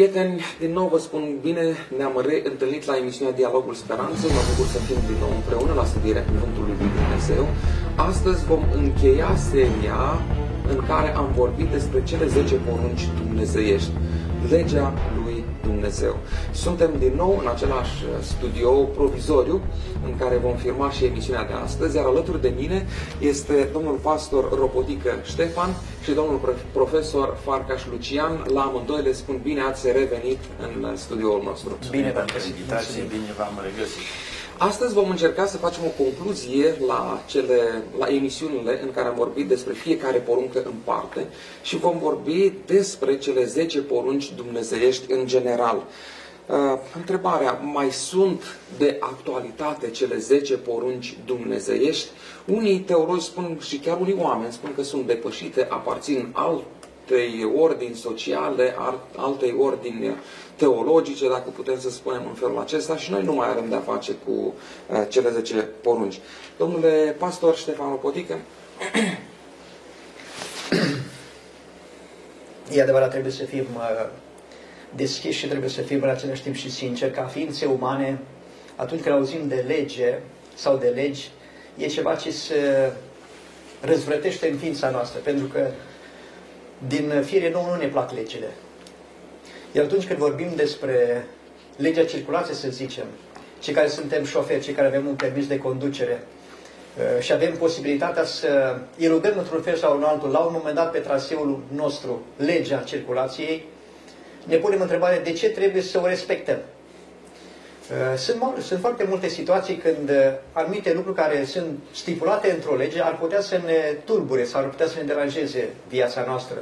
Dragi prieteni, din nou vă spun bine, ne-am reîntâlnit la emisiunea Dialogul Speranței. Mă bucur să fim din nou împreună la studierea Cuvântului Lui Dumnezeu. Astăzi vom încheia seria în care am vorbit despre cele 10 porunci dumnezeiești. Legea lui Dumnezeu. Suntem din nou în același studio provizoriu în care vom firma și emisiunea de astăzi, iar alături de mine este domnul pastor Ropotică Ștefan și domnul profesor Farcaș Lucian. La amândoi le spun bine ați revenit în studioul nostru. Bine v-am invitație, bine v-am regăsit. Astăzi vom încerca să facem o concluzie la, cele, la emisiunile în care am vorbit despre fiecare poruncă în parte și vom vorbi despre cele 10 porunci dumnezeiești în general. Uh, întrebarea, mai sunt de actualitate cele 10 porunci dumnezeiești? Unii teologi spun și chiar unii oameni spun că sunt depășite, aparțin altei ordini sociale, altei ordini teologice, dacă putem să spunem în felul acesta, și noi nu mai avem de-a face cu uh, cele 10 porunci. Domnule pastor Ștefan Potică. E adevărat, trebuie să fim uh, deschiși și trebuie să fim în același timp și sinceri, ca ființe umane, atunci când auzim de lege sau de legi, e ceva ce se răzvrătește în ființa noastră, pentru că din fire nouă nu ne plac legile. Iar atunci când vorbim despre legea circulației, să zicem, cei care suntem șoferi, cei care avem un permis de conducere uh, și avem posibilitatea să eludăm într-un fel sau în altul, la un moment dat pe traseul nostru, legea circulației, ne punem întrebarea de ce trebuie să o respectăm. Uh, sunt, sunt foarte multe situații când uh, anumite lucruri care sunt stipulate într-o lege ar putea să ne turbure sau ar putea să ne deranjeze viața noastră.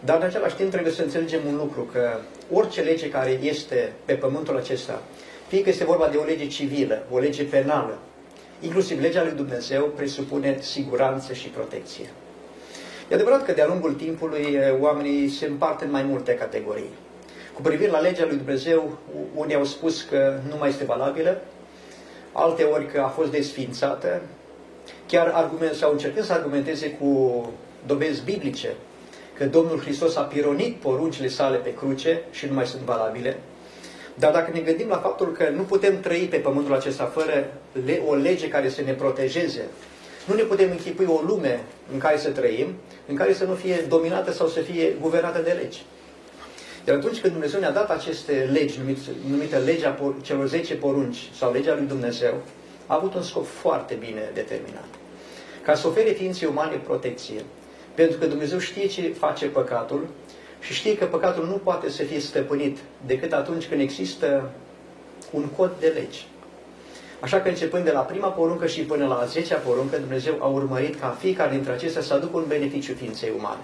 Dar în același timp trebuie să înțelegem un lucru, că orice lege care este pe pământul acesta, fie că este vorba de o lege civilă, o lege penală, inclusiv legea lui Dumnezeu presupune siguranță și protecție. E adevărat că de-a lungul timpului oamenii se împart în mai multe categorii. Cu privire la legea lui Dumnezeu, unii au spus că nu mai este valabilă, alte ori că a fost desfințată, chiar argument, sau încercând să argumenteze cu dovezi biblice că Domnul Hristos a pironit poruncile sale pe cruce și nu mai sunt valabile. Dar dacă ne gândim la faptul că nu putem trăi pe pământul acesta fără o lege care să ne protejeze, nu ne putem închipui o lume în care să trăim, în care să nu fie dominată sau să fie guvernată de legi. Iar atunci când Dumnezeu ne-a dat aceste legi, numite, numite legea celor 10 porunci sau legea lui Dumnezeu, a avut un scop foarte bine determinat. Ca să ofere ființei umane protecție, pentru că Dumnezeu știe ce face păcatul și știe că păcatul nu poate să fie stăpânit decât atunci când există un cod de legi. Așa că începând de la prima poruncă și până la a zecea poruncă, Dumnezeu a urmărit ca fiecare dintre acestea să aducă un beneficiu ființei umane.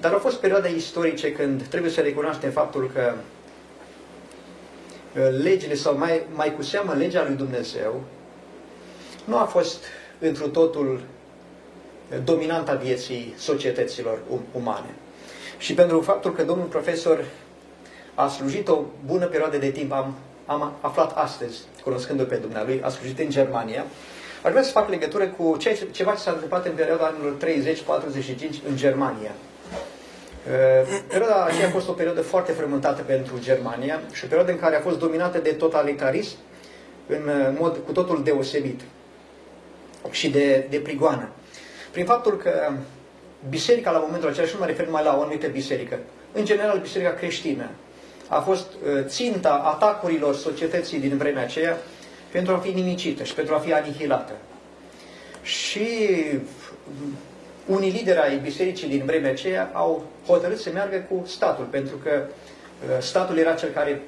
Dar au fost perioade istorice când trebuie să recunoaștem faptul că uh, legile, sau mai, mai cu seamă legea lui Dumnezeu, nu a fost întru totul dominanta vieții societăților um, umane. Și pentru faptul că domnul profesor a slujit o bună perioadă de timp, am, am aflat astăzi, cunoscându-l pe dumnealui, a slujit în Germania, aș vrea să fac legătură cu ce, ceva ce s-a întâmplat în perioada anilor 30-45 în Germania. Uh, perioada aceea a fost o perioadă foarte frământată pentru Germania și o perioadă în care a fost dominată de totalitarism în uh, mod cu totul deosebit și de, de prigoană prin faptul că biserica la momentul acela, și nu mă refer numai la o anumită biserică, în general biserica creștină, a fost uh, ținta atacurilor societății din vremea aceea pentru a fi nimicită și pentru a fi anihilată. Și unii lideri ai bisericii din vremea aceea au hotărât să meargă cu statul, pentru că uh, statul era cel care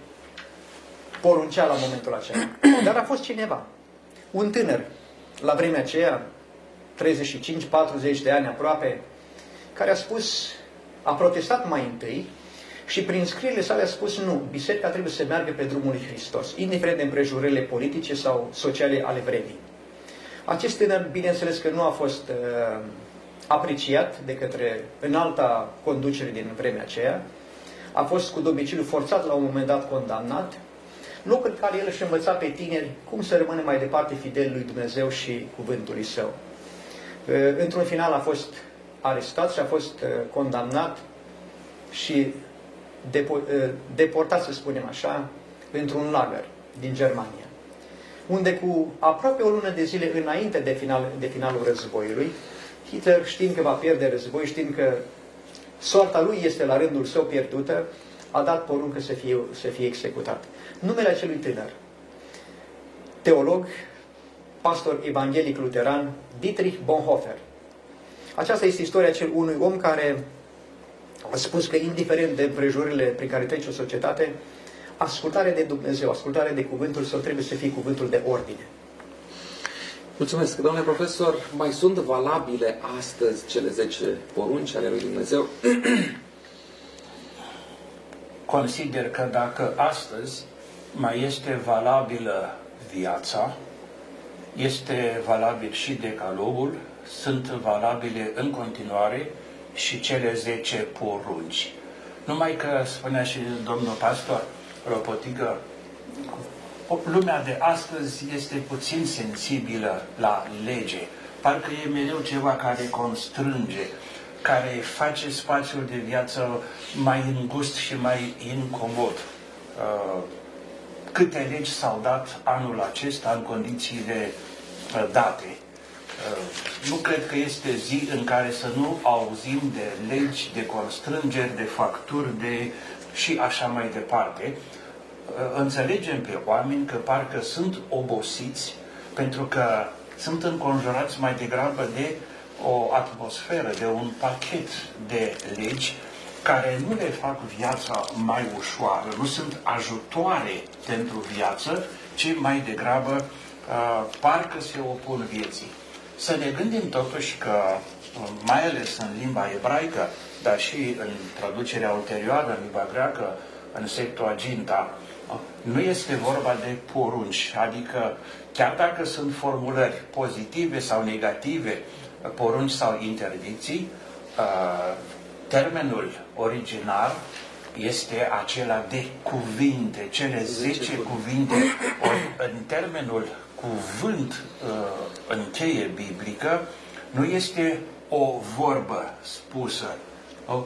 poruncea la momentul acela. Dar a fost cineva, un tânăr, la vremea aceea, 35-40 de ani aproape, care a spus, a protestat mai întâi și prin scrierile sale a spus nu, biserica trebuie să meargă pe drumul lui Hristos, indiferent de împrejurările politice sau sociale ale vremii. Acest tânăr, bineînțeles că nu a fost uh, apreciat de către înalta conducere din vremea aceea, a fost cu domiciliu forțat la un moment dat condamnat, loc în care el își învăța pe tineri cum să rămână mai departe fidel lui Dumnezeu și cuvântului său. Eh, într-un final a fost arestat și a fost eh, condamnat și depo- uh, deportați, să spunem așa, într-un lagăr din Germania, unde cu aproape o lună de zile înainte de, final, de finalul războiului, Hitler, știind că va pierde război, știind că soarta lui este la rândul său pierdută, a dat poruncă să fie, să fie executat. Numele acelui tânăr, teolog, pastor evanghelic luteran, Dietrich Bonhoeffer. Aceasta este istoria cel unui om care a spus că, indiferent de împrejurile prin care trece o societate, ascultarea de Dumnezeu, ascultarea de cuvântul său trebuie să fie cuvântul de ordine. Mulțumesc. Domnule profesor, mai sunt valabile astăzi cele 10 porunci ale lui Dumnezeu? Consider că dacă astăzi mai este valabilă viața, este valabil și decalogul, sunt valabile în continuare și cele 10 porunci. Numai că, spunea și domnul pastor Ropotică, lumea de astăzi este puțin sensibilă la lege. Parcă e mereu ceva care constrânge, care face spațiul de viață mai îngust și mai incomod. Uh, câte legi s-au dat anul acesta în condițiile uh, date. Uh, nu cred că este zi în care să nu auzim de legi, de constrângeri, de facturi, de și așa mai departe. Înțelegem pe oameni că parcă sunt obosiți pentru că sunt înconjurați mai degrabă de o atmosferă, de un pachet de legi care nu le fac viața mai ușoară, nu sunt ajutoare pentru viață, ci mai degrabă uh, parcă se opun vieții. Să ne gândim totuși că, uh, mai ales în limba ebraică, dar și în traducerea ulterioară, în limba greacă, în Septuaginta, uh, nu este vorba de porunci, adică chiar dacă sunt formulări pozitive sau negative, porunci sau interdicții, termenul original este acela de cuvinte, cele 10 cuvinte, ori în termenul cuvânt în cheie biblică, nu este o vorbă spusă,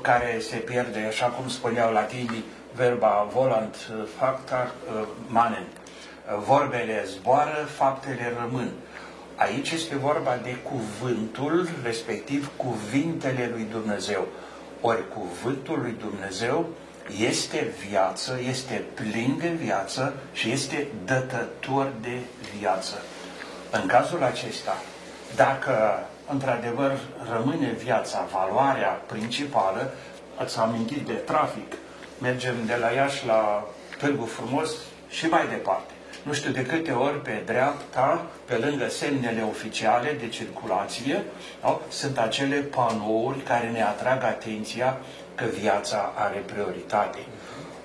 care se pierde, așa cum spuneau latinii, verba volant facta manen. Vorbele zboară, faptele rămân. Aici este vorba de cuvântul, respectiv cuvintele lui Dumnezeu. Ori cuvântul lui Dumnezeu este viață, este plin de viață și este dătător de viață. În cazul acesta, dacă într-adevăr rămâne viața valoarea principală, ați amintit de trafic, mergem de la Iași la Târgu Frumos și mai departe nu știu de câte ori pe dreapta, pe lângă semnele oficiale de circulație, nu? sunt acele panouri care ne atrag atenția că viața are prioritate.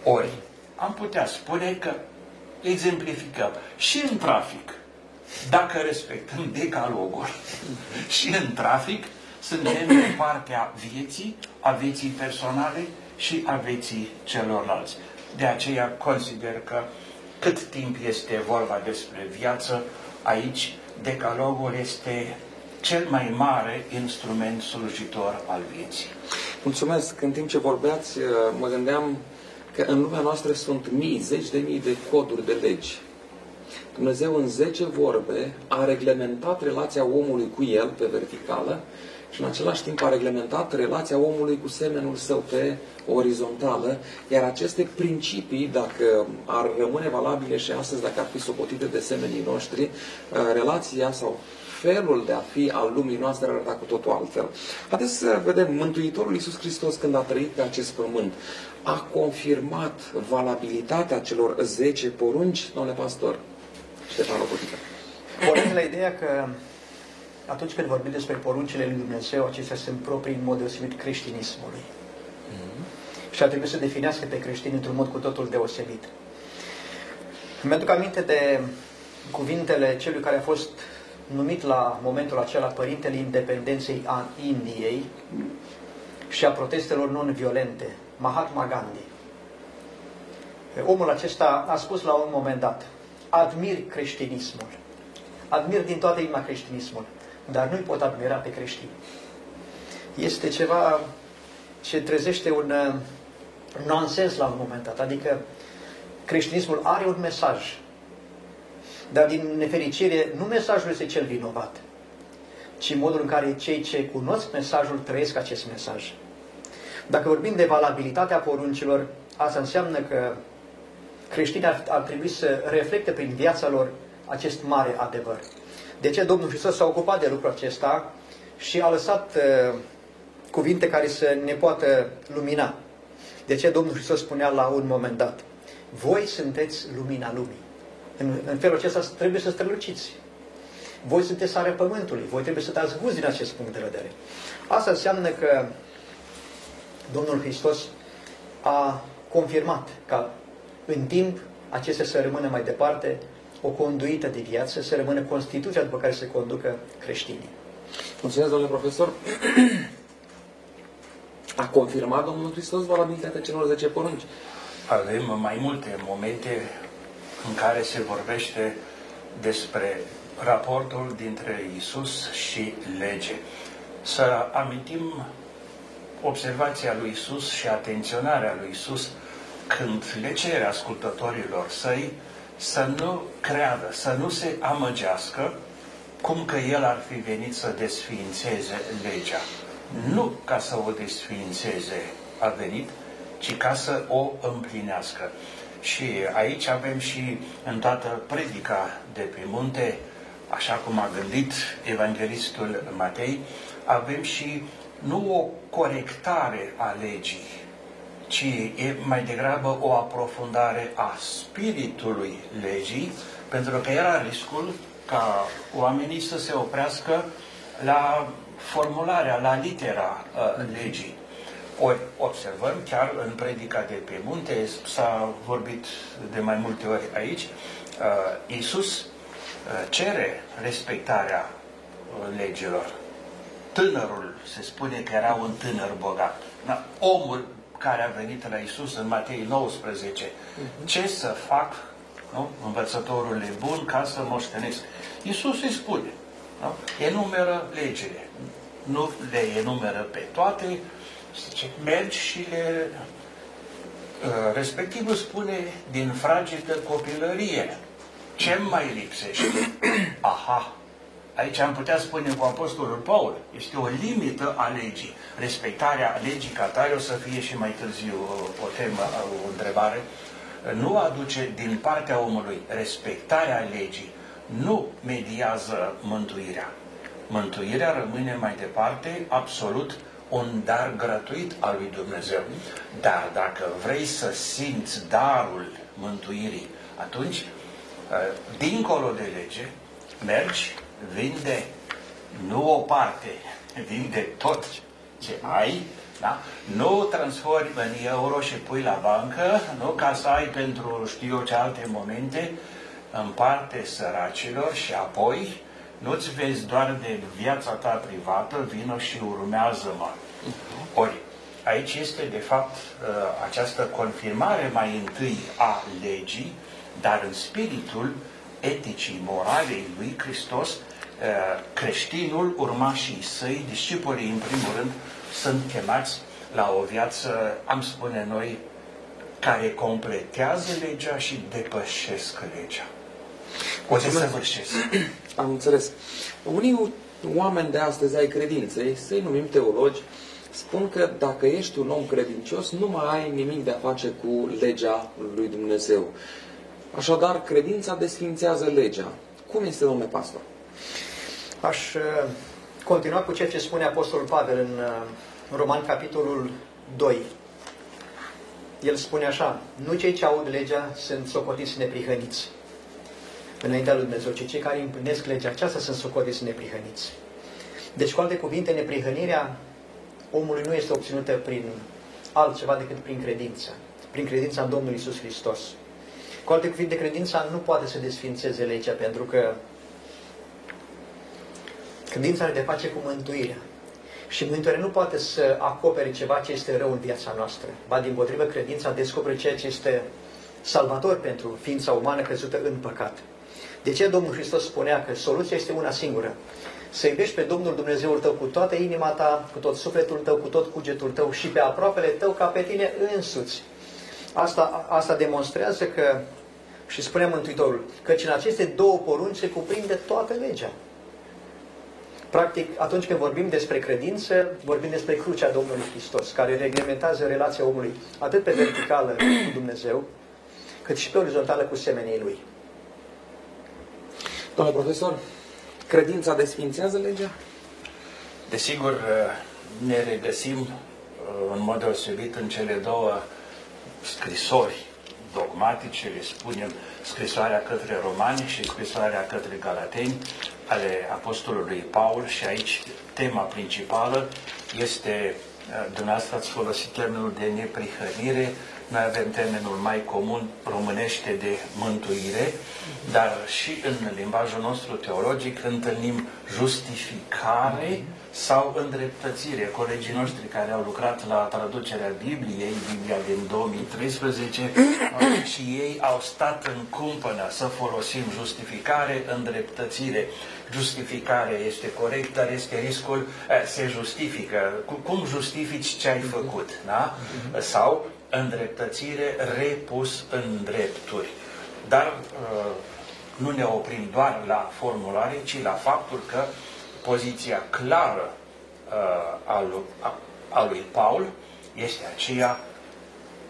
Ori, am putea spune că exemplificăm și în trafic, dacă respectăm decalogul, și în trafic suntem de partea vieții, a vieții personale și a vieții celorlalți. De aceea consider că cât timp este vorba despre viață, aici decalogul este cel mai mare instrument slujitor al vieții. Mulțumesc. În timp ce vorbeați, uh, mă gândeam că în lumea noastră sunt mii, zeci de mii de coduri de legi. Dumnezeu în zece vorbe a reglementat relația omului cu el pe verticală și în același timp a reglementat relația omului cu semenul său pe orizontală, iar aceste principii, dacă ar rămâne valabile și astăzi, dacă ar fi sopotite de semenii noștri, uh, relația sau felul de a fi al lumii noastre arăta cu totul altfel. Haideți să vedem, Mântuitorul Iisus Hristos, când a trăit pe acest pământ, a confirmat valabilitatea celor 10 porunci, domnule pastor Ștefan Lopotică. Pornind la ideea că atunci când vorbim despre poruncile lui Dumnezeu, acestea sunt proprii în mod deosebit creștinismului. Mm-hmm. Și ar trebui să definească pe creștini într-un mod cu totul deosebit. Îmi aduc aminte de cuvintele celui care a fost numit la momentul acela Părintele Independenței a Indiei și a protestelor non-violente, Mahatma Gandhi. Omul acesta a spus la un moment dat, admir creștinismul, admir din toată inima creștinismul, dar nu-i pot admira pe creștini. Este ceva ce trezește un, nonsens la un moment dat. Adică creștinismul are un mesaj, dar din nefericire nu mesajul este cel vinovat, ci modul în care cei ce cunosc mesajul trăiesc acest mesaj. Dacă vorbim de valabilitatea poruncilor, asta înseamnă că creștinii ar, ar trebui să reflecte prin viața lor acest mare adevăr. De ce Domnul Hristos s-a ocupat de lucrul acesta și a lăsat uh, cuvinte care să ne poată lumina. De ce Domnul Hristos spunea la un moment dat, voi sunteți lumina lumii. În, în felul acesta trebuie să străluciți. Voi sunteți sarea pământului, voi trebuie să dați gust din acest punct de vedere. Asta înseamnă că Domnul Hristos a confirmat ca în timp acestea să rămână mai departe o conduită de viață, să rămână Constituția după care se conducă creștinii. Mulțumesc, domnule profesor. A confirmat Domnul Hristos valabilitatea celor 10 porunci? Avem mai multe momente în care se vorbește despre raportul dintre Isus și lege. Să amintim observația lui Isus și atenționarea lui Isus când le cere ascultătorilor săi să nu creadă, să nu se amăgească cum că el ar fi venit să desființeze legea. Nu ca să o desființeze a venit, ci ca să o împlinească. Și aici avem și în toată predica de pe munte, așa cum a gândit evanghelistul Matei, avem și nu o corectare a legii, ci e mai degrabă o aprofundare a spiritului legii, pentru că era riscul ca oamenii să se oprească la formularea, la litera uh, legii. Ori observăm, chiar în predica de pe munte, s-a vorbit de mai multe ori aici, uh, Iisus uh, cere respectarea uh, legilor. Tânărul, se spune că era un tânăr bogat. Da, omul care a venit la Isus în Matei 19, uh-huh. ce să fac, nu? învățătorul e bun ca să moștenesc. Isus îi spune, nu? enumeră legile, nu le enumeră pe toate, zice, mergi și le... Uh, respectivul spune din fragedă copilărie. Ce mai lipsește? Aha, Aici am putea spune cu Apostolul Paul, este o limită a legii. Respectarea legii ca tare o să fie și mai târziu o temă, o întrebare. Nu aduce din partea omului respectarea legii, nu mediază mântuirea. Mântuirea rămâne mai departe absolut un dar gratuit al lui Dumnezeu. Dar dacă vrei să simți darul mântuirii, atunci, dincolo de lege, mergi vinde nu o parte, vinde tot ce ai, da? nu transformi în euro și pui la bancă, nu ca să ai pentru știu eu ce alte momente, parte săracilor și apoi nu-ți vezi doar de viața ta privată, vină și urmează-mă. Ori, aici este de fapt ă, această confirmare mai întâi a legii, dar în spiritul eticii, moralei lui Hristos, Uh, creștinul, urmașii săi, discipolii în primul rând, sunt chemați la o viață, am spune noi, care completează legea și depășesc legea. O desăvârșesc. Am înțeles. Unii oameni de astăzi ai credinței, să-i numim teologi, spun că dacă ești un om credincios, nu mai ai nimic de a face cu legea lui Dumnezeu. Așadar, credința desfințează legea. Cum este, domnule pastor? Aș uh, continua cu ceea ce spune Apostolul Pavel în uh, Roman, capitolul 2. El spune așa, nu cei ce aud legea sunt socotiți neprihăniți înaintea lui Dumnezeu, ci cei care împlinesc legea aceasta sunt socotiți neprihăniți. Deci, cu alte cuvinte, neprihănirea omului nu este obținută prin altceva decât prin credință, prin credința în Domnul Isus Hristos. Cu alte cuvinte, credința nu poate să desfințeze legea, pentru că Credința are de face cu mântuirea. Și mântuirea nu poate să acopere ceva ce este rău în viața noastră. Ba din potrivă, credința descoperă ceea ce este salvator pentru ființa umană căzută în păcat. De ce Domnul Hristos spunea că soluția este una singură? Să iubești pe Domnul Dumnezeul tău cu toată inima ta, cu tot sufletul tău, cu tot cugetul tău și pe aproapele tău ca pe tine însuți. Asta, asta demonstrează că, și spune Mântuitorul, că în aceste două porunci se cuprinde toată legea. Practic, atunci când vorbim despre credință, vorbim despre crucea Domnului Hristos, care reglementează relația omului atât pe verticală cu Dumnezeu, cât și pe orizontală cu semenii lui. Domnule profesor, credința desfințează legea? Desigur, ne regăsim în mod deosebit în cele două scrisori dogmatice, le spunem scrisoarea către romani și scrisoarea către galateni ale apostolului Paul și aici tema principală este, dumneavoastră ați folosit termenul de neprihănire, noi avem termenul mai comun românește de mântuire, dar și în limbajul nostru teologic întâlnim justificare sau îndreptățire. Colegii noștri care au lucrat la traducerea Bibliei, Biblia din 2013, și ei au stat în cumpănă să folosim justificare, îndreptățire. Justificare este corect, dar este riscul, se justifică. Cum justifici ce ai făcut? Da? Sau îndreptățire repus în drepturi. Dar nu ne oprim doar la formulare, ci la faptul că poziția clară a lui, a lui Paul este aceea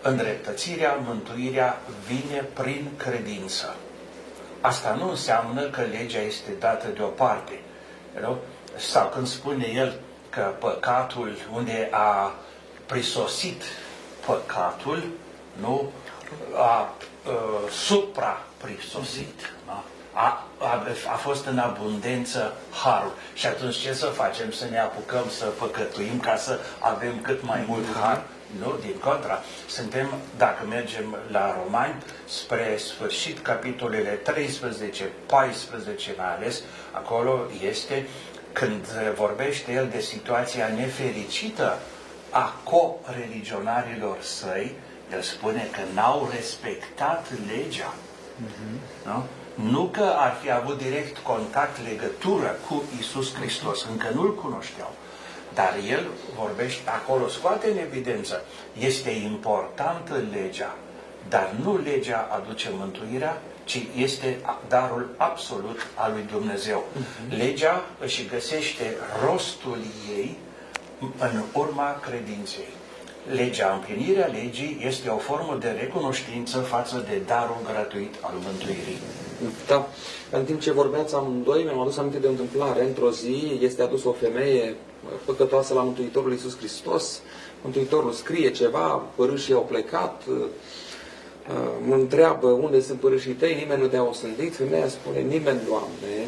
îndreptățirea, mântuirea vine prin credință. Asta nu înseamnă că legea este dată deoparte. Nu? Sau când spune el că păcatul unde a prisosit păcatul, nu a, a supra-prisosit. Da? A, a, a fost în abundență harul. Și atunci ce să facem? Să ne apucăm să păcătuim ca să avem cât mai mult har? Nu, din contra. Suntem, dacă mergem la Romani, spre sfârșit, capitolele 13, 14 mai ales, acolo este când vorbește el de situația nefericită a co-religionarilor săi, el spune că n-au respectat legea. Uh-huh. Nu? nu că ar fi avut direct contact, legătură cu Isus Hristos, încă nu-L cunoșteau. Dar el vorbește acolo, scoate în evidență, este importantă legea, dar nu legea aduce mântuirea, ci este darul absolut al lui Dumnezeu. Uh-huh. Legea își găsește rostul ei în urma credinței. Legea, împlinirea legii, este o formă de recunoștință față de darul gratuit al mântuirii. Da. În timp ce vorbeați amândoi, mi-am adus aminte de o întâmplare. Într-o zi este adus o femeie păcătoasă la Mântuitorul Iisus Hristos. Mântuitorul scrie ceva, părâșii au plecat, mă întreabă unde sunt părâșii tăi, nimeni nu te-a osândit. Femeia spune, nimeni, Doamne.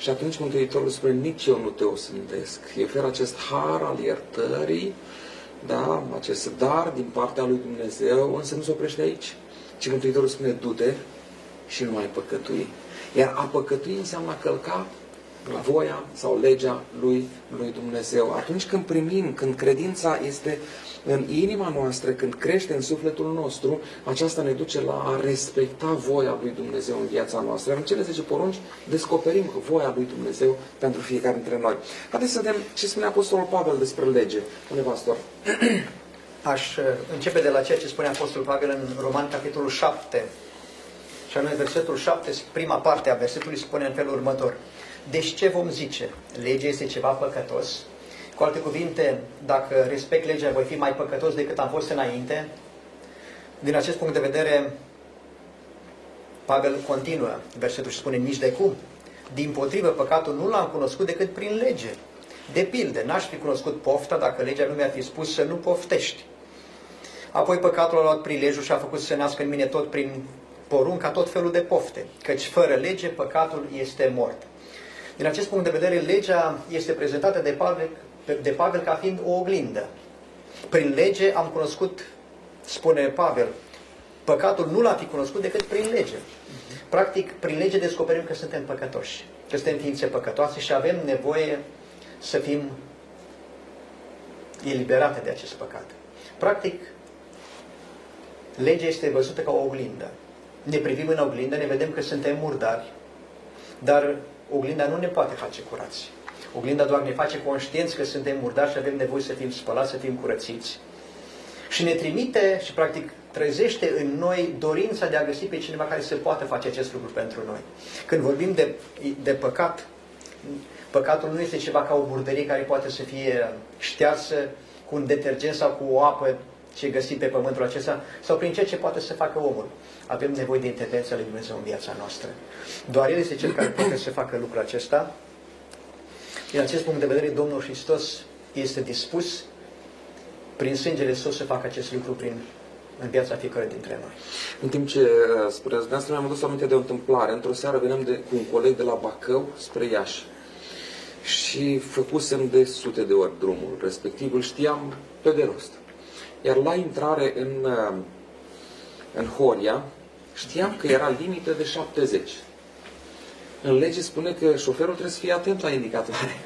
Și atunci Mântuitorul spune, nici eu nu te osândesc. E oferă acest har al iertării, da, acest dar din partea lui Dumnezeu, însă nu se oprește aici. Ci Mântuitorul spune, du-te și nu mai păcătui. Iar a păcătui înseamnă a călca voia sau legea lui, lui Dumnezeu. Atunci când primim, când credința este în inima noastră, când crește în sufletul nostru, aceasta ne duce la a respecta voia lui Dumnezeu în viața noastră. În cele 10 porunci descoperim voia lui Dumnezeu pentru fiecare dintre noi. Haideți să vedem ce spune Apostolul Pavel despre lege. Pune pastor. Aș uh, începe de la ceea ce spune Apostolul Pavel în Roman, capitolul 7, și anume versetul 7, prima parte a versetului spune în felul următor. Deci ce vom zice? Legea este ceva păcătos? Cu alte cuvinte, dacă respect legea, voi fi mai păcătos decât am fost înainte? Din acest punct de vedere, Pavel continuă versetul și spune nici de cum. Din potrivă, păcatul nu l-am cunoscut decât prin lege. De pildă, n-aș fi cunoscut pofta dacă legea nu mi-ar fi spus să nu poftești. Apoi păcatul a luat prilejul și a făcut să se nască în mine tot prin porunca tot felul de pofte, căci fără lege păcatul este mort. Din acest punct de vedere, legea este prezentată de Pavel, de Pavel ca fiind o oglindă. Prin lege am cunoscut, spune Pavel, păcatul nu l-am fi cunoscut decât prin lege. Practic, prin lege descoperim că suntem păcătoși, că suntem ființe păcătoase și avem nevoie să fim eliberate de acest păcat. Practic, legea este văzută ca o oglindă ne privim în oglindă, ne vedem că suntem murdari, dar oglinda nu ne poate face curați. Oglinda doar ne face conștienți că suntem murdari și avem nevoie să fim spălați, să fim curățiți. Și ne trimite și practic trezește în noi dorința de a găsi pe cineva care să poată face acest lucru pentru noi. Când vorbim de, de păcat, păcatul nu este ceva ca o murdărie care poate să fie ștearsă cu un detergent sau cu o apă ce găsim pe pământul acesta sau prin ceea ce poate să facă omul. Avem nevoie de intervenția lui Dumnezeu în viața noastră. Doar El este Cel care poate să facă lucrul acesta. Din acest punct de vedere, Domnul Hristos este dispus prin sângele Său să facă acest lucru prin, în viața fiecare dintre noi. În timp ce uh, spuneați, de asta mi-am adus aminte de o întâmplare. Într-o seară veneam de, cu un coleg de la Bacău spre Iași și făcusem de sute de ori drumul respectiv, îl știam pe de rost. Iar la intrare în, uh, în Horia, știam că era limită de 70. În lege spune că șoferul trebuie să fie atent la indicatoare.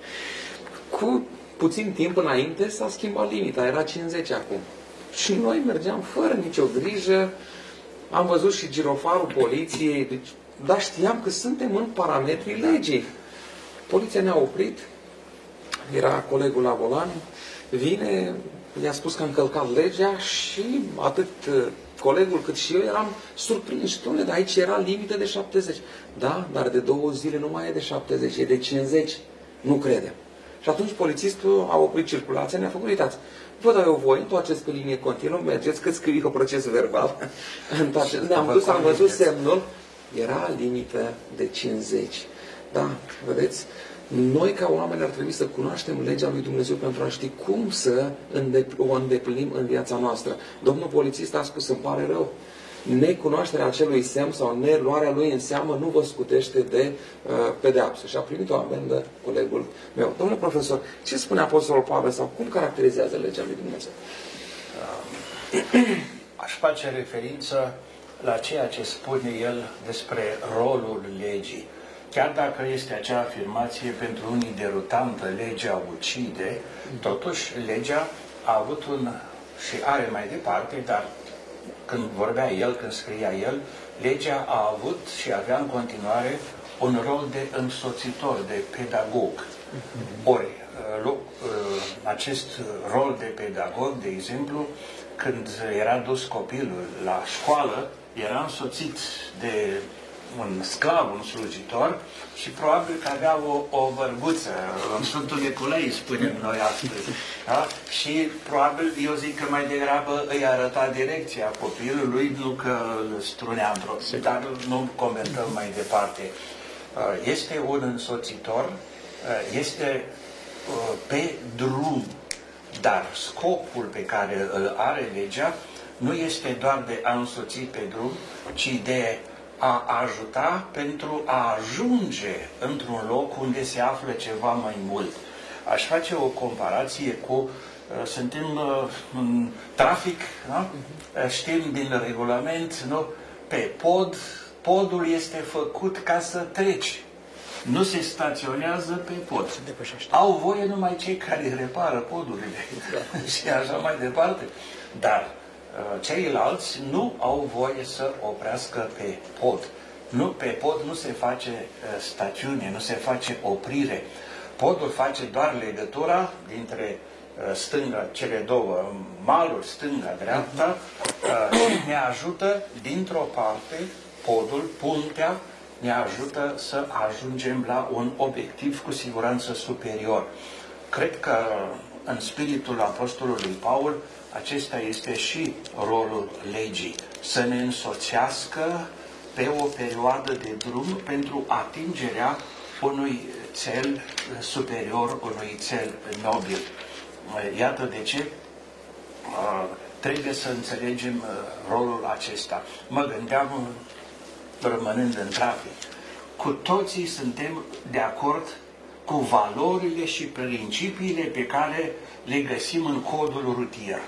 Cu puțin timp înainte s-a schimbat limita, era 50 acum. Și noi mergeam fără nicio grijă, am văzut și girofarul poliției, deci, dar știam că suntem în parametrii legii. Poliția ne-a oprit, era colegul la volan, vine, i-a spus că a încălcat legea și atât uh, colegul cât și eu eram surprinși. Dom'le, dar aici era limită de 70. Da, dar de două zile nu mai e de 70, e de 50. Nu credem. Și atunci polițistul a oprit circulația, ne-a făcut, uitați, vă dau eu voi, întoarceți pe linie continuă, mergeți cât scrie o proces verbal. Ne-am dus, am văzut semnul, era limită de 50. Da, vedeți? Noi, ca oameni, ar trebui să cunoaștem legea lui Dumnezeu pentru a ști cum să o îndeplinim în viața noastră. Domnul polițist a spus, îmi pare rău, necunoașterea acelui semn sau neluarea lui în seamă nu vă scutește de uh, pedeapsă. Și a primit o amendă colegul meu. Domnule profesor, ce spune Apostolul Pavel sau cum caracterizează legea lui Dumnezeu? Aș face referință la ceea ce spune el despre rolul legii. Chiar dacă este acea afirmație pentru unii derutantă, legea ucide, totuși legea a avut un și are mai departe, dar când vorbea el, când scria el, legea a avut și avea în continuare un rol de însoțitor, de pedagog. Ori, uh, uh, acest rol de pedagog, de exemplu, când era dus copilul la școală, era însoțit de un sclav, un slujitor și probabil că avea o, o vărguță, în Sfântul Nicolai spunem noi astăzi. Da? Și probabil, eu zic că mai degrabă îi arăta direcția copilului, nu că îl strunea într-o dar nu comentăm mai departe. Uh, este un însoțitor, uh, este uh, pe drum, dar scopul pe care îl are legea nu este doar de a însoți pe drum, ci de a ajuta pentru a ajunge într-un loc unde se află ceva mai mult. Aș face o comparație cu uh, suntem uh, în trafic, da? Uh, știm din regulament, nu? pe pod, podul este făcut ca să treci. Nu se staționează pe pod. Au voie numai cei care repară podurile da. și așa mai departe. Dar Uh, ceilalți nu au voie să oprească pe pod. Nu, pe pod nu se face uh, stațiune, nu se face oprire. Podul face doar legătura dintre uh, stânga, cele două maluri, stânga, dreapta, și ne ajută dintr-o parte, podul, puntea, ne ajută să ajungem la un obiectiv cu siguranță superior. Cred că în spiritul Apostolului Paul acesta este și rolul legii, să ne însoțească pe o perioadă de drum pentru atingerea unui cel superior, unui cel nobil. Iată de ce trebuie să înțelegem rolul acesta. Mă gândeam, rămânând în trafic, cu toții suntem de acord cu valorile și principiile pe care le găsim în codul rutier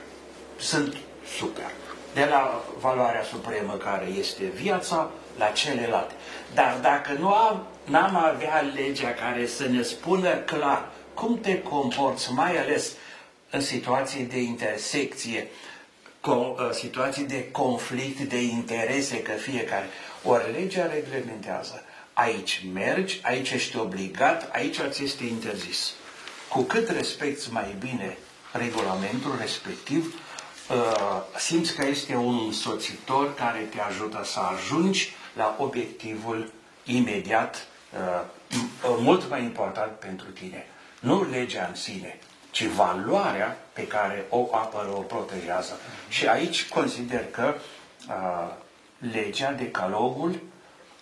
sunt super. De la valoarea supremă care este viața la celelalte. Dar dacă nu am, n-am avea legea care să ne spună clar cum te comporți, mai ales în situații de intersecție, uh, situații de conflict de interese, că fiecare. Ori legea reglementează Aici mergi, aici ești obligat, aici ți este interzis. Cu cât respecti mai bine regulamentul respectiv, uh, simți că este un însoțitor care te ajută să ajungi la obiectivul imediat, uh, mult mai important pentru tine. Nu legea în sine, ci valoarea pe care o apără, o protejează. Și aici consider că uh, legea, decalogul,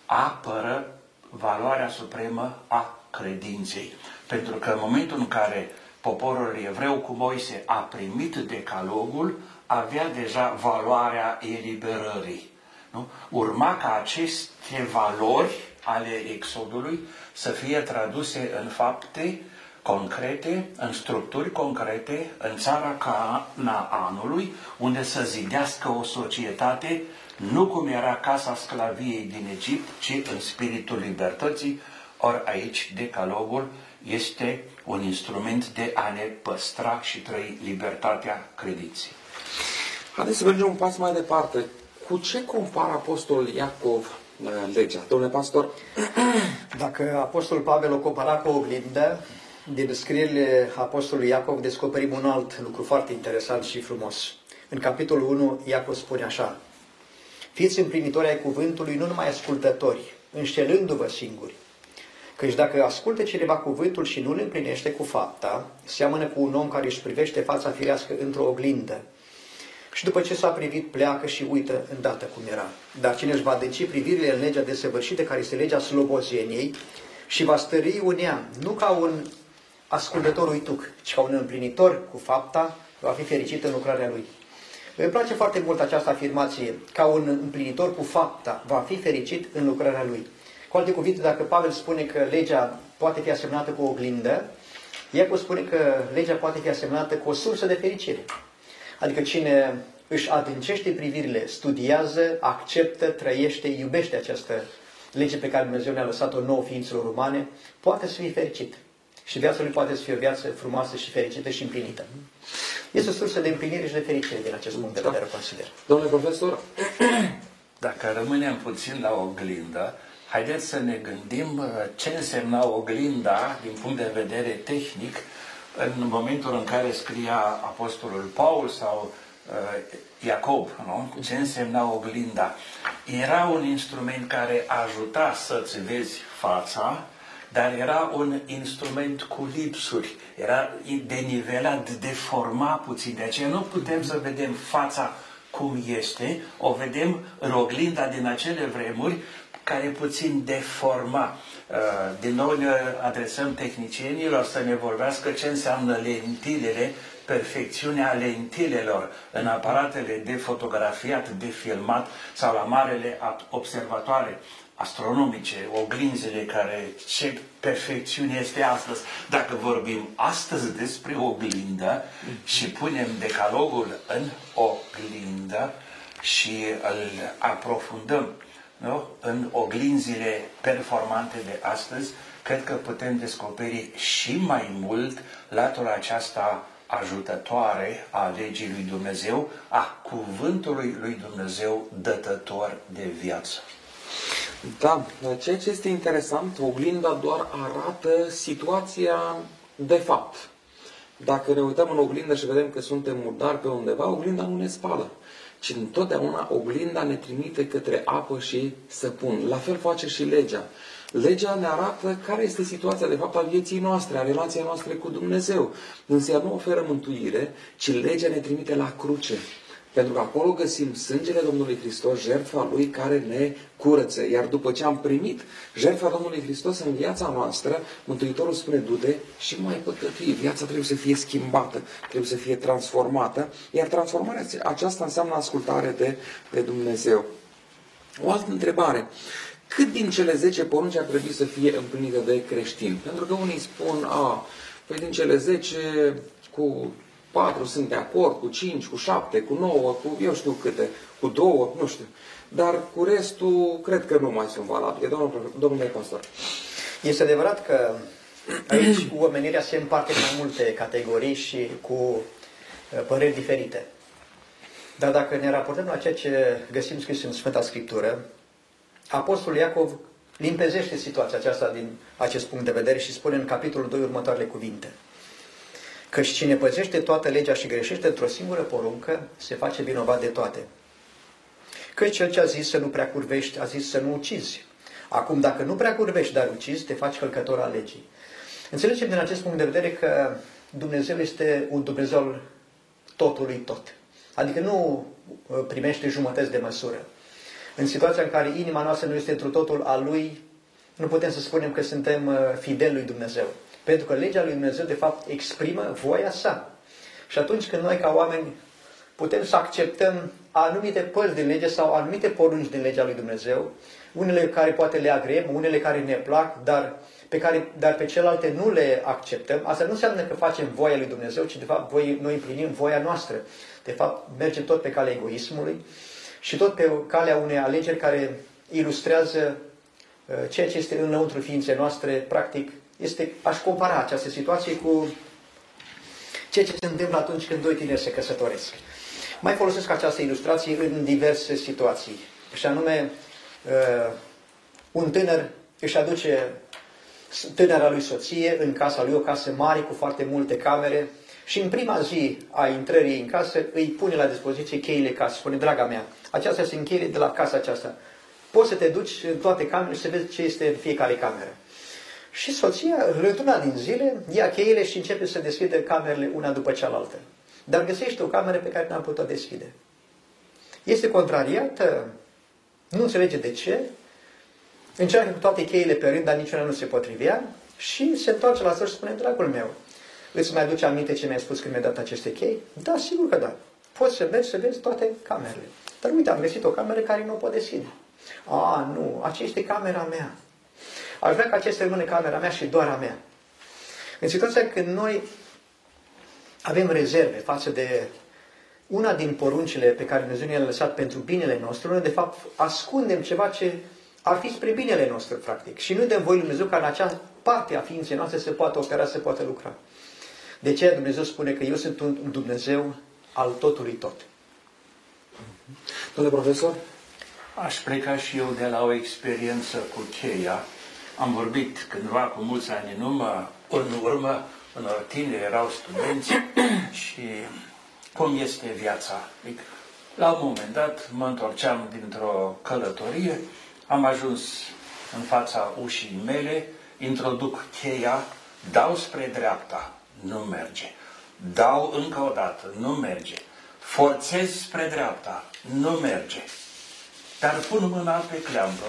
apără valoarea supremă a credinței. Pentru că în momentul în care poporul evreu cu Moise a primit decalogul, avea deja valoarea eliberării. Nu? Urma ca aceste valori ale exodului să fie traduse în fapte concrete, în structuri concrete, în țara Canaanului, unde să zidească o societate nu cum era casa sclaviei din Egipt, ci în spiritul libertății, ori aici decalogul este un instrument de a ne păstra și trăi libertatea credinței. Haideți să mergem un pas mai departe. Cu ce compară Apostolul Iacov uh, legea? Domnule pastor? Dacă Apostolul Pavel o compara cu o oglindă, din scrierile Apostolului Iacov descoperim un alt lucru foarte interesant și frumos. În capitolul 1, Iacov spune așa, Fiți împlinitori ai cuvântului, nu numai ascultători, înșelându-vă singuri. Căci dacă ascultă cineva cuvântul și nu îl împlinește cu fapta, seamănă cu un om care își privește fața firească într-o oglindă. Și după ce s-a privit, pleacă și uită îndată cum era. Dar cine își va deci privirile în legea desăvârșită, care este legea slobozeniei, și va stări un ea, nu ca un ascultător uituc, ci ca un împlinitor cu fapta, va fi fericit în lucrarea lui. Îmi place foarte mult această afirmație, ca un împlinitor cu fapta va fi fericit în lucrarea lui. Cu alte cuvinte, dacă Pavel spune că legea poate fi asemnată cu o oglindă, Iacob spune că legea poate fi asemnată cu o sursă de fericire. Adică cine își adâncește privirile, studiază, acceptă, trăiește, iubește această lege pe care Dumnezeu ne-a lăsat-o nouă ființelor umane, poate să fie fericit. Și viața lui poate să fie o viață frumoasă și fericită și împlinită. Este o sursă de împlinire și de fericire din acest punct de da. vedere, consider. Domnule profesor, dacă rămânem puțin la oglindă, haideți să ne gândim uh, ce însemna oglinda din punct de vedere tehnic în momentul în care scria Apostolul Paul sau uh, Iacob, nu? ce însemna oglinda. Era un instrument care ajuta să-ți vezi fața, dar era un instrument cu lipsuri, era denivelat, deforma puțin, de aceea nu putem să vedem fața cum este, o vedem în oglinda din acele vremuri care puțin deforma. Uh, din nou ne adresăm tehnicienilor să ne vorbească ce înseamnă lentilele, perfecțiunea lentilelor în aparatele de fotografiat, de filmat sau la marele observatoare astronomice, oglinzile care ce perfecțiune este astăzi. Dacă vorbim astăzi despre oglindă și punem decalogul în oglindă și îl aprofundăm nu? în oglinzile performante de astăzi, cred că putem descoperi și mai mult latura aceasta ajutătoare a legii lui Dumnezeu, a cuvântului lui Dumnezeu dătător de viață. Da, ceea ce este interesant, oglinda doar arată situația de fapt. Dacă ne uităm în oglindă și vedem că suntem murdari pe undeva, oglinda nu ne spală, ci întotdeauna oglinda ne trimite către apă și săpun. La fel face și legea. Legea ne arată care este situația de fapt a vieții noastre, a relației noastre cu Dumnezeu. Însă ea nu oferă mântuire, ci legea ne trimite la cruce. Pentru că acolo găsim sângele Domnului Hristos, jertfa Lui care ne curăță. Iar după ce am primit jertfa Domnului Hristos în viața noastră, Mântuitorul spune, du și mai păcătui. Viața trebuie să fie schimbată, trebuie să fie transformată. Iar transformarea aceasta înseamnă ascultare de, de Dumnezeu. O altă întrebare. Cât din cele 10 porunci ar trebui să fie împlinite de creștini? Pentru că unii spun, a, păi din cele 10 cu 4 sunt de acord, cu 5, cu 7, cu 9, cu eu știu câte, cu 2, nu știu. Dar cu restul, cred că nu mai sunt valabile. Domnul, domnule pastor. Este adevărat că aici omenirea se împarte în multe categorii și cu uh, păreri diferite. Dar dacă ne raportăm la ceea ce găsim scris în Sfânta Scriptură, Apostolul Iacov limpezește situația aceasta din acest punct de vedere și spune în capitolul 2 următoarele cuvinte. Căci cine păzește toată legea și greșește într-o singură poruncă, se face vinovat de toate. Că cel ce a zis să nu prea curvești, a zis să nu ucizi. Acum, dacă nu prea curvești, dar ucizi, te faci călcător al legii. Înțelegem din acest punct de vedere că Dumnezeu este un Dumnezeu al totului tot. Adică nu uh, primește jumătăți de măsură. În situația în care inima noastră nu este într totul a Lui, nu putem să spunem că suntem uh, fideli lui Dumnezeu. Pentru că legea lui Dumnezeu, de fapt, exprimă voia sa. Și atunci când noi, ca oameni, putem să acceptăm anumite părți din lege sau anumite porunci din legea lui Dumnezeu, unele care poate le agrem, unele care ne plac, dar pe, care, dar pe celelalte nu le acceptăm, asta nu înseamnă că facem voia lui Dumnezeu, ci de fapt voi, noi împlinim voia noastră. De fapt, mergem tot pe calea egoismului și tot pe calea unei alegeri care ilustrează uh, ceea ce este înăuntru ființei noastre, practic, este, aș compara această situație cu ceea ce se întâmplă atunci când doi tineri se căsătoresc. Mai folosesc această ilustrație în diverse situații. Și anume, uh, un tânăr își aduce tânăra lui soție în casa lui, o casă mare cu foarte multe camere și în prima zi a intrării în casă îi pune la dispoziție cheile casei. Spune, draga mea, aceasta sunt cheile de la casa aceasta. Poți să te duci în toate camerele și să vezi ce este în fiecare cameră. Și soția, într-una din zile, ia cheile și începe să deschide camerele una după cealaltă. Dar găsește o cameră pe care n-am putut deschide. Este contrariată, nu înțelege de ce, încearcă cu toate cheile pe rând, dar niciuna nu se potrivea și se întoarce la săr și spune, dragul meu, îți mai aduce aminte ce mi-ai spus când mi-ai dat aceste chei? Da, sigur că da. Poți să mergi să vezi toate camerele. Dar uite, am găsit o cameră care nu o pot deschide. A, nu, aceasta este camera mea. Aș vrea ca acesta rămâne camera mea și doar a mea. În situația când noi avem rezerve față de una din poruncile pe care Dumnezeu ne-a lăsat pentru binele nostru, noi de fapt ascundem ceva ce ar fi spre binele nostru, practic. Și nu dăm voi Lui Dumnezeu ca în acea parte a ființei noastre să poată opera, să poată lucra. De ce Dumnezeu spune că eu sunt un Dumnezeu al totului tot. Domnule profesor? Aș pleca și eu de la o experiență cu cheia. Am vorbit cândva cu mulți ani în urmă, în urmă unor tineri erau studenți și cum este viața. Adică, la un moment dat mă întorceam dintr-o călătorie, am ajuns în fața ușii mele, introduc cheia, dau spre dreapta, nu merge. Dau încă o dată, nu merge. Forțez spre dreapta, nu merge. Dar pun mâna pe cleampă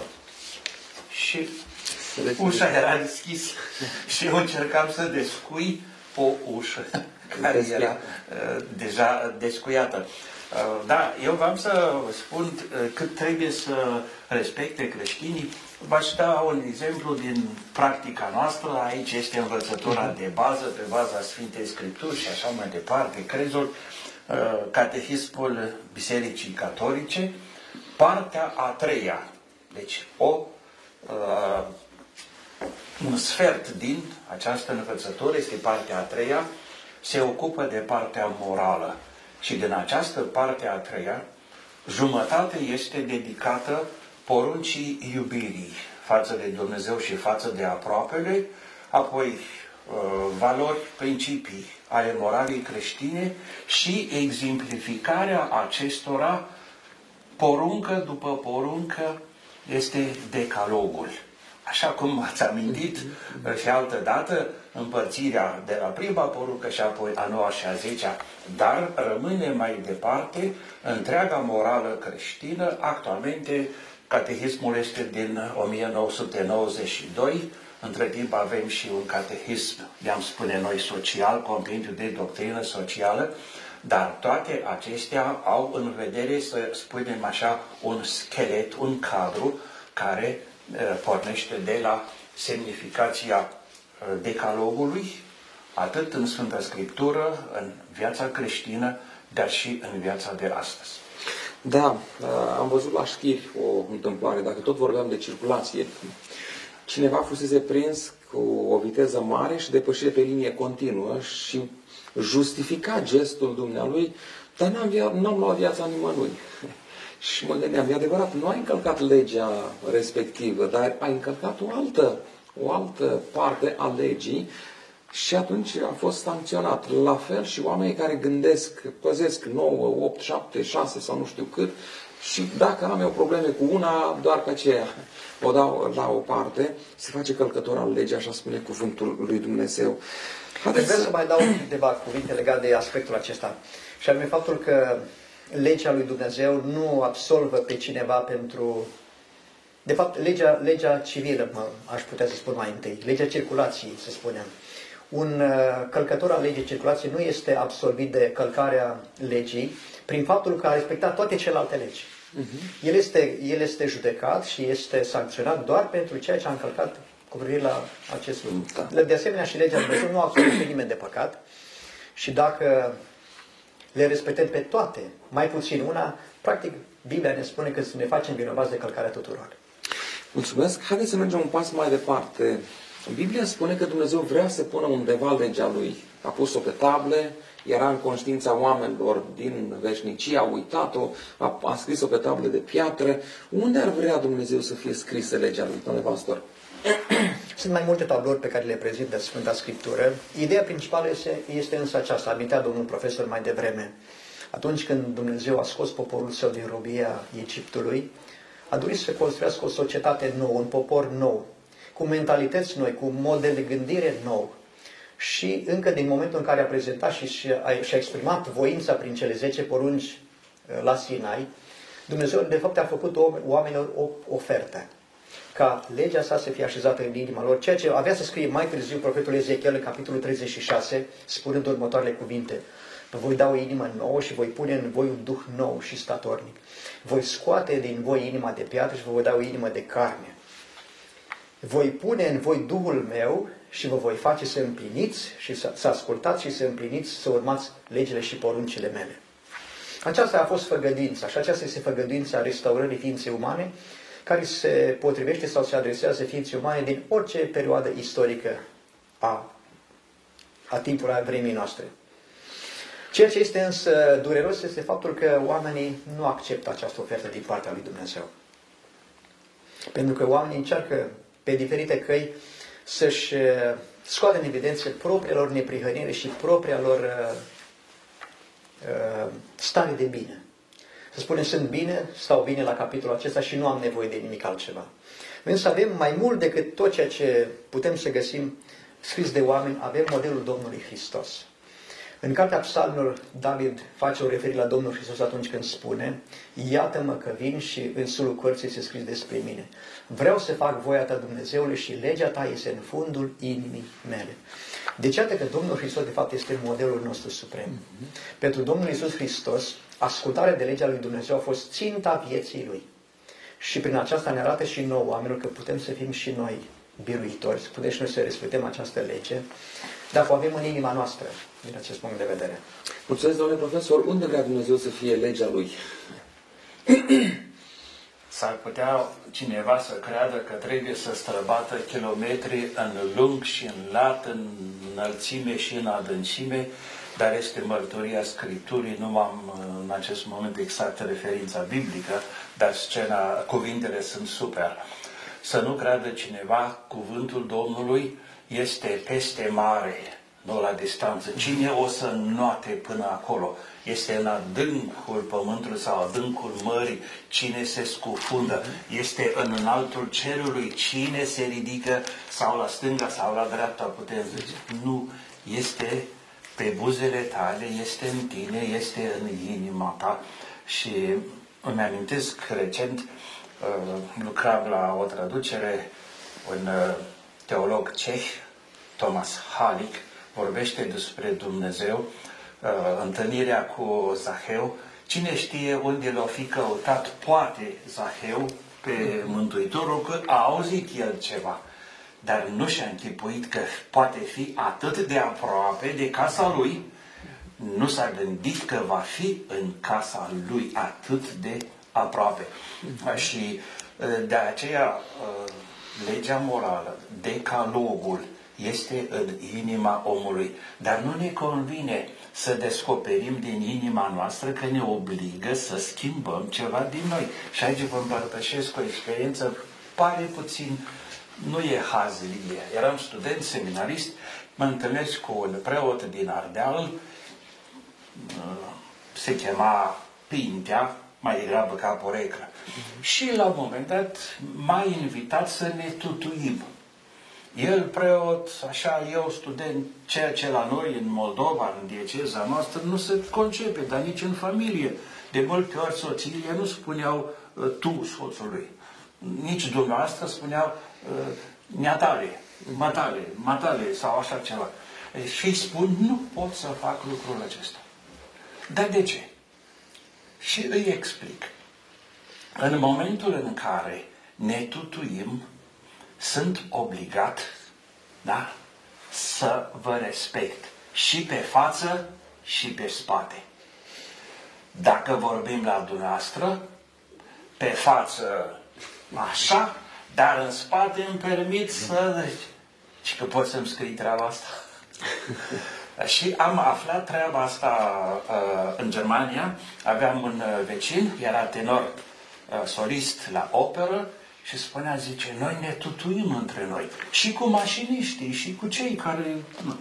și ușa era deschisă și eu încercam să descui o ușă care era uh, deja descuiată. Uh, da, eu v-am să spun uh, cât trebuie să respecte creștinii. V-aș da un exemplu din practica noastră. Aici este învățătura uh-huh. de bază, pe baza Sfintei Scripturi și așa mai departe, crezul, catehismul Bisericii Catolice, partea a treia. Deci o, un sfert din această învățătură este partea a treia, se ocupă de partea morală. Și din această parte a treia, jumătate este dedicată poruncii iubirii față de Dumnezeu și față de aproapele, apoi uh, valori, principii ale moralii creștine și exemplificarea acestora poruncă după poruncă este decalogul. Așa cum ați amintit și altă dată, împărțirea de la prima poruncă și apoi a noua și a zecea, dar rămâne mai departe întreaga morală creștină. Actualmente, catehismul este din 1992, între timp avem și un catehism, le-am spune noi, social, compendiu de doctrină socială, dar toate acestea au în vedere, să spunem așa, un schelet, un cadru care uh, pornește de la semnificația decalogului, atât în Sfânta Scriptură, în viața creștină, dar și în viața de astăzi. Da, am văzut la știri o întâmplare, dacă tot vorbeam de circulație, cineva fusese prins cu o viteză mare și depășire pe linie continuă și justifica gestul dumnealui, dar n-am, n-am luat viața nimănui. Și mă gândeam, e adevărat, nu ai încălcat legea respectivă, dar ai încălcat o altă, o altă parte a legii și atunci a fost sancționat. La fel și oamenii care gândesc, păzesc 9, 8, 7, 6 sau nu știu cât, și dacă am eu probleme cu una, doar că aceea o dau la o parte, se face călcător al legii, așa spune cuvântul lui Dumnezeu. Haideți vreau să mai dau câteva cuvinte legate de aspectul acesta. Și anume faptul că legea lui Dumnezeu nu absolvă pe cineva pentru... De fapt, legea, legea civilă, mă, aș putea să spun mai întâi, legea circulației, să spunem. Un uh, călcător al legii circulației nu este absolvit de călcarea legii prin faptul că a respectat toate celelalte legi. Uh-huh. El, este, el este judecat și este sancționat doar pentru ceea ce a încălcat cu privire la acest lucru. Da. De asemenea, și legea Dumnezeu nu absolvă pe nimeni de păcat și dacă le respectăm pe toate, mai puțin una, practic Biblia ne spune că să ne facem vinovați de călcarea tuturor. Mulțumesc. Haideți să mergem un pas mai departe. Biblia spune că Dumnezeu vrea să pună undeva legea Lui. A pus-o pe table, era în conștiința oamenilor din veșnicie, a uitat-o, a, a scris-o pe table de piatră. Unde ar vrea Dumnezeu să fie scrisă legea Lui, domnule pastor? Sunt mai multe tablouri pe care le prezintă Sfânta Scriptură. Ideea principală este, este însă aceasta, amintea domnul profesor mai devreme. Atunci când Dumnezeu a scos poporul său din robia Egiptului, a dorit să construiască o societate nouă, un popor nou, cu mentalități noi, cu un model de gândire nou. Și încă din momentul în care a prezentat și și-a exprimat voința prin cele 10 porunci uh, la Sinai, Dumnezeu de fapt a făcut oamenilor o ofertă ca legea sa să fie așezată în inima lor, ceea ce avea să scrie mai târziu profetul Ezechiel în capitolul 36, spunând următoarele cuvinte. Vă voi da o inimă nouă și voi pune în voi un duh nou și statornic. Voi scoate din voi inima de piatră și vă voi da o inimă de carne. Voi pune în voi Duhul meu și vă voi face să împliniți și să, să ascultați și să împliniți, să urmați legile și poruncile mele. Aceasta a fost făgădința și aceasta este făgădința restaurării ființei umane care se potrivește sau se adresează ființei umane din orice perioadă istorică a, a timpului a vremii noastre. Ceea ce este însă dureros este faptul că oamenii nu acceptă această ofertă din partea lui Dumnezeu. Pentru că oamenii încearcă pe diferite căi să-și uh, scoată în evidență propriilor neprihănire și propria lor uh, uh, stare de bine. Să spunem, sunt bine, stau bine la capitolul acesta și nu am nevoie de nimic altceva. Însă avem mai mult decât tot ceea ce putem să găsim scris de oameni, avem modelul Domnului Hristos. În cartea psalmilor, David face o referire la Domnul Hristos atunci când spune Iată-mă că vin și în sulul cărții se scris despre mine. Vreau să fac voia ta, Dumnezeule, și legea ta este în fundul inimii mele. Deci iată că Domnul Hristos, de fapt, este modelul nostru suprem. Mm-hmm. Pentru Domnul Isus Hristos, ascultarea de legea lui Dumnezeu a fost ținta vieții lui. Și prin aceasta ne arată și nouă oamenilor că putem să fim și noi biruitori, să putem și noi să respectăm această lege, dacă o avem în inima noastră, din acest punct de vedere. Mulțumesc, domnule profesor. Unde vrea Dumnezeu să fie legea lui? S-ar putea cineva să creadă că trebuie să străbată kilometri în lung și în lat, în înălțime și în adâncime, dar este mărturia Scripturii, nu am în acest moment exact referința biblică, dar scena, cuvintele sunt super. Să nu creadă cineva, cuvântul Domnului este peste mare, nu la distanță. Cine o să noate până acolo? Este în adâncul pământului sau adâncul mării. Cine se scufundă? Este în înaltul cerului. Cine se ridică sau la stânga sau la dreapta, putem zice. Nu, este pe buzele tale, este în tine, este în inima ta. Și îmi amintesc recent, uh, lucram la o traducere, un uh, teolog ceh, Thomas Halick, vorbește despre Dumnezeu, uh, întâlnirea cu Zaheu. Cine știe unde l-a fi căutat, poate Zaheu pe Mântuitorul, că a auzit el ceva dar nu și-a închipuit că poate fi atât de aproape de casa lui, nu s-a gândit că va fi în casa lui atât de aproape. Mm-hmm. Și de aceea legea morală, decalogul, este în inima omului. Dar nu ne convine să descoperim din inima noastră că ne obligă să schimbăm ceva din noi. Și aici vă împărtășesc o experiență, pare puțin, nu e hazlie. Eram student, seminarist, mă întâlnesc cu un preot din Ardeal, se chema Pintea, mai degrabă ca poreclă. Și la un moment dat m-a invitat să ne tutuim. El preot, așa, eu student, ceea ce la noi în Moldova, în dieceza noastră, nu se concepe, dar nici în familie. De multe ori soțiile nu spuneau uh, tu soțului. Nici dumneavoastră spuneau uh, neatale, matale, matale sau așa ceva. Și îi spun, nu pot să fac lucrul acesta. Dar de ce? Și îi explic. În momentul în care ne tutuim, sunt obligat da, să vă respect și pe față și pe spate. Dacă vorbim la dumneavoastră, pe față așa, dar în spate îmi permit să... Și că pot să-mi scrii treaba asta. și am aflat treaba asta uh, în Germania. Aveam un uh, vecin, era tenor uh, solist la operă și spunea, zice, noi ne tutuim între noi. Și cu mașiniștii, și cu cei care... Nu.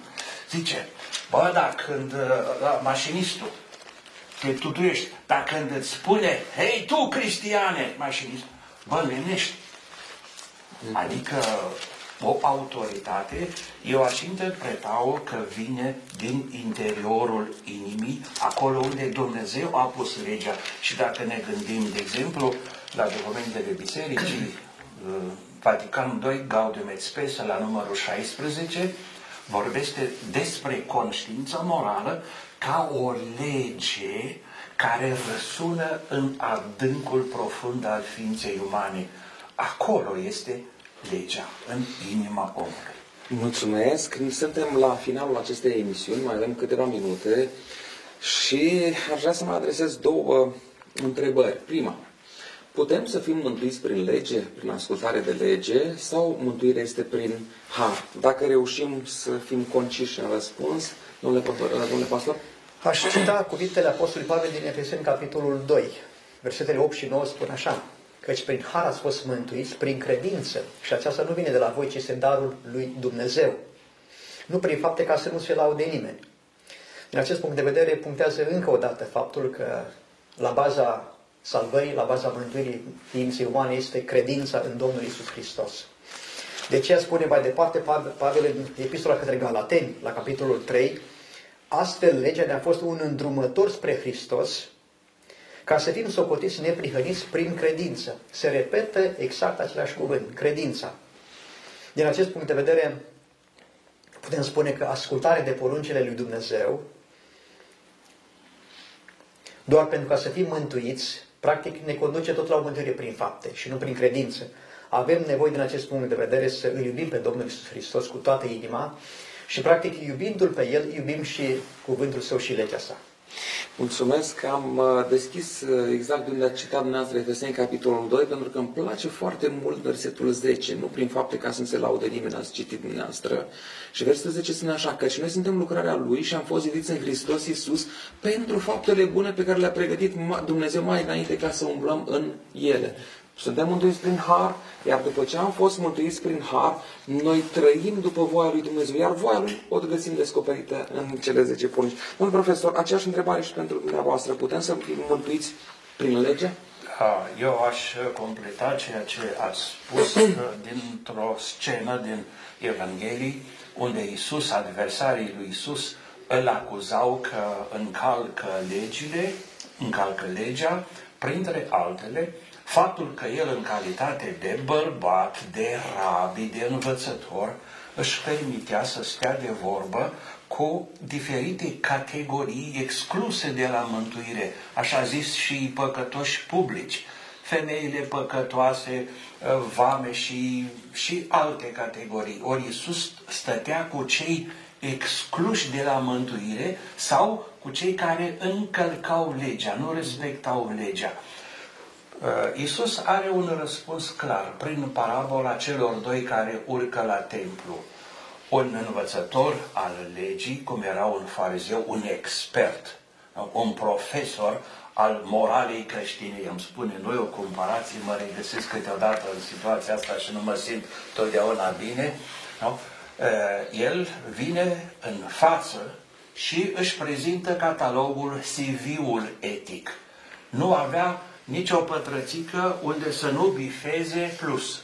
Zice, bă, dar când uh, mașinistul te tutuiești, dar când îți spune, hei tu, Cristiane, mașinist, bă, lenești. Adică o autoritate, eu aș interpreta-o că vine din interiorul inimii, acolo unde Dumnezeu a pus legea. Și dacă ne gândim, de exemplu, la documentele bisericii, uh, Vatican II, Gaudium et Spes, la numărul 16, vorbește despre conștiința morală ca o lege care răsună în adâncul profund al ființei umane. Acolo este legea, în inima omului. Mulțumesc. Suntem la finalul acestei emisiuni, mai avem câteva minute și aș vrea să mă adresez două întrebări. Prima, Putem să fim mântuiți prin lege, prin ascultare de lege, sau mântuirea este prin har? Dacă reușim să fim conciși în răspuns, domnule, domnule pastor? Aș cita cuvintele Apostolului Pavel din Efeseni, capitolul 2, versetele 8 și 9 spun așa, căci prin har ați fost mântuiți prin credință și aceasta nu vine de la voi, ci este darul lui Dumnezeu. Nu prin fapte ca să nu se laude nimeni. Din acest punct de vedere, punctează încă o dată faptul că la baza salvării, la baza mântuirii ființei umane, este credința în Domnul Isus Hristos. De aceea spune mai departe Pavel în epistola către Galateni, la capitolul 3, astfel legea ne-a fost un îndrumător spre Hristos, ca să fim socotiți neprihăniți prin credință. Se repetă exact același cuvânt, credința. Din acest punct de vedere, putem spune că ascultarea de poruncile lui Dumnezeu, doar pentru ca să fim mântuiți, practic ne conduce tot la o mântuire prin fapte și nu prin credință. Avem nevoie din acest punct de vedere să îl iubim pe Domnul Iisus Hristos cu toată inima și practic iubindu-L pe El, iubim și cuvântul Său și legea Sa. Mulțumesc că am uh, deschis uh, exact unde a citat dumneavoastră Efeseni capitolul 2, pentru că îmi place foarte mult versetul 10, nu prin fapte ca să nu se laude nimeni, ați citit dumneavoastră. Și versetul 10 spune așa, că și noi suntem lucrarea Lui și am fost zidiți în Hristos Iisus pentru faptele bune pe care le-a pregătit Dumnezeu mai înainte ca să umblăm în ele. Suntem mântuiți prin har, iar după ce am fost mântuiți prin har, noi trăim după voia lui Dumnezeu, iar voia lui o găsim descoperită în cele 10 porunci. Un profesor, aceeași întrebare și pentru dumneavoastră. Putem să fim mântuiți prin lege? Eu aș completa ceea ce ați spus uh, dintr-o scenă din Evanghelii, unde Isus, adversarii lui Isus, îl acuzau că încalcă legile, încalcă legea, printre altele, faptul că el în calitate de bărbat, de rabi, de învățător, își permitea să stea de vorbă cu diferite categorii excluse de la mântuire, așa zis și păcătoși publici, femeile păcătoase, vame și, și alte categorii. Ori Iisus stătea cu cei excluși de la mântuire sau cu cei care încălcau legea, nu respectau legea. Uh, Isus are un răspuns clar prin parabola celor doi care urcă la templu. un învățător al legii, cum era un farizeu, un expert, un profesor al moralei creștine. Îmi spune noi o comparație, mă regăsesc câteodată în situația asta și nu mă simt totdeauna bine. Nu? El vine în față și își prezintă catalogul, CV-ul etic. Nu avea nicio pătrățică unde să nu bifeze plus.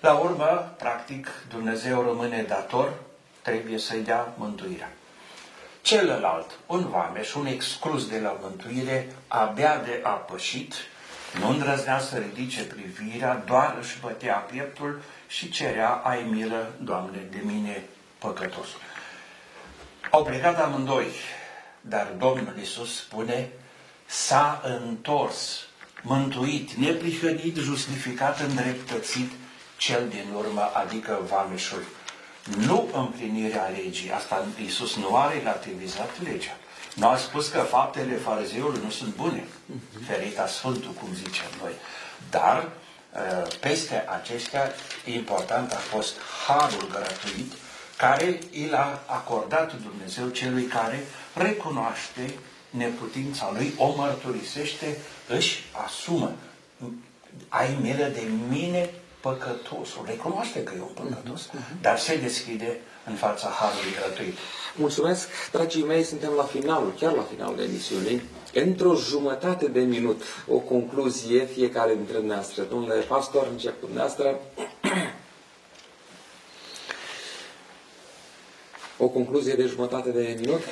La urmă, practic, Dumnezeu rămâne dator, trebuie să-i dea mântuirea. Celălalt, un vameș, un exclus de la mântuire, abia de apășit, nu îndrăznea să ridice privirea, doar își bătea pieptul și cerea, ai milă, Doamne, de mine păcătosul. Au plecat amândoi, dar Domnul Iisus spune, s-a întors, mântuit, neprihănit, justificat, îndreptățit, cel din urmă, adică vameșul. Nu împlinirea legii, asta Iisus nu a relativizat legea. Nu a spus că faptele farizeului nu sunt bune, ferita Sfântul, cum zicem noi. Dar, ă, peste acestea, important a fost harul gratuit care i l-a acordat Dumnezeu celui care recunoaște neputința lui, o mărturisește, își asumă. Ai milă de mine păcătosul. Recunoaște că e un păcătos, uh-huh. dar se deschide în fața Harului gratuit. Mulțumesc, dragii mei, suntem la finalul, chiar la finalul emisiunii. Într-o jumătate de minut, o concluzie fiecare dintre noastre. Domnule pastor, încep cu dumneavoastră. o concluzie de jumătate de minut.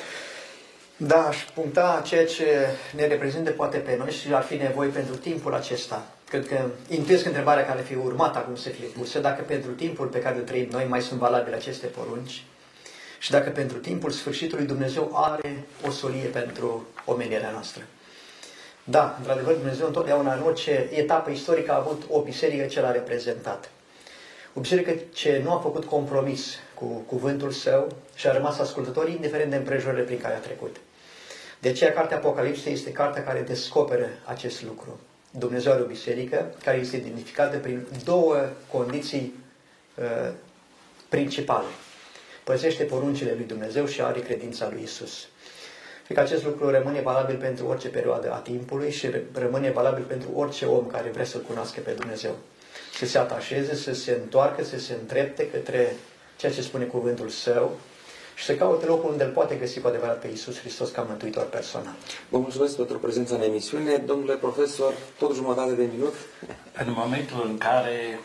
Da, aș puncta ceea ce ne reprezintă poate pe noi și ar fi nevoie pentru timpul acesta. Cred că intuiesc întrebarea care fi urmată acum să fie pusă, dacă pentru timpul pe care îl trăim noi mai sunt valabile aceste porunci și dacă pentru timpul sfârșitului Dumnezeu are o solie pentru omenirea noastră. Da, într-adevăr, Dumnezeu întotdeauna în orice etapă istorică a avut o biserică ce l-a reprezentat. O biserică ce nu a făcut compromis cu cuvântul său și a rămas ascultător indiferent de împrejurările prin care a trecut. De aceea, Cartea Apocalipsei este cartea care descoperă acest lucru. Dumnezeu are o biserică care este identificată prin două condiții uh, principale. Păzește poruncile lui Dumnezeu și are credința lui Isus. Și că acest lucru rămâne valabil pentru orice perioadă a timpului și rămâne valabil pentru orice om care vrea să-L cunoască pe Dumnezeu. Să se atașeze, să se întoarcă, să se îndrepte către ceea ce spune cuvântul Său și să caute locul unde îl poate găsi cu adevărat pe Iisus Hristos ca mântuitor personal. Vă mulțumesc pentru prezența în emisiune. Domnule profesor, tot jumătate de minut. În momentul în care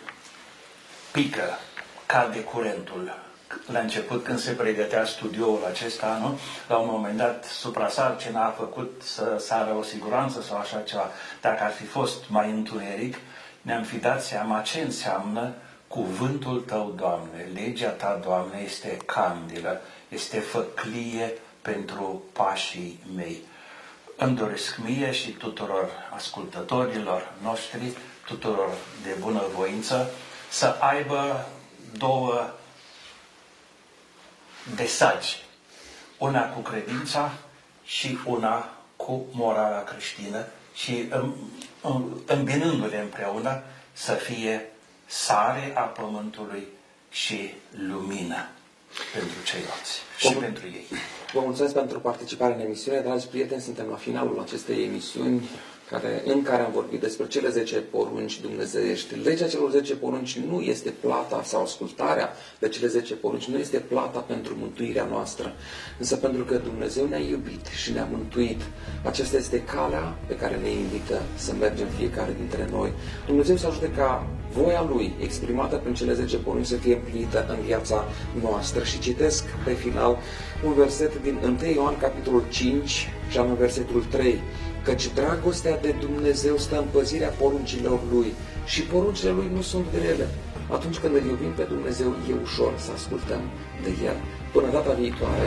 pică, cade curentul, la început când se pregătea studioul acesta, nu? la un moment dat suprasarcina a făcut să sară o siguranță sau așa ceva. Dacă ar fi fost mai întuneric, ne-am fi dat seama ce înseamnă cuvântul Tău, Doamne, legea Ta, Doamne, este candilă, este făclie pentru pașii mei. Îmi doresc mie și tuturor ascultătorilor noștri, tuturor de bună voință, să aibă două desagi. Una cu credința și una cu morala creștină și îmbinându-le împreună să fie sare a pământului și lumină pentru ceilalți și Vă, pentru ei. Vă mulțumesc pentru participare în emisiune, dragi prieteni, suntem la finalul acestei emisiuni care, în care am vorbit despre cele 10 porunci dumnezeiești. Legea celor 10 porunci nu este plata sau ascultarea de cele 10 porunci, nu este plata pentru mântuirea noastră, însă pentru că Dumnezeu ne-a iubit și ne-a mântuit. Aceasta este calea pe care ne invită să mergem fiecare dintre noi. Dumnezeu să ajute ca voia Lui, exprimată prin cele 10 porunci, să fie împlinită în viața noastră. Și citesc pe final un verset din 1 Ioan, capitolul 5, și anume versetul 3 căci dragostea de Dumnezeu stă în păzirea poruncilor Lui și poruncile Lui nu sunt grele. Atunci când îl iubim pe Dumnezeu, e ușor să ascultăm de El. Până data viitoare,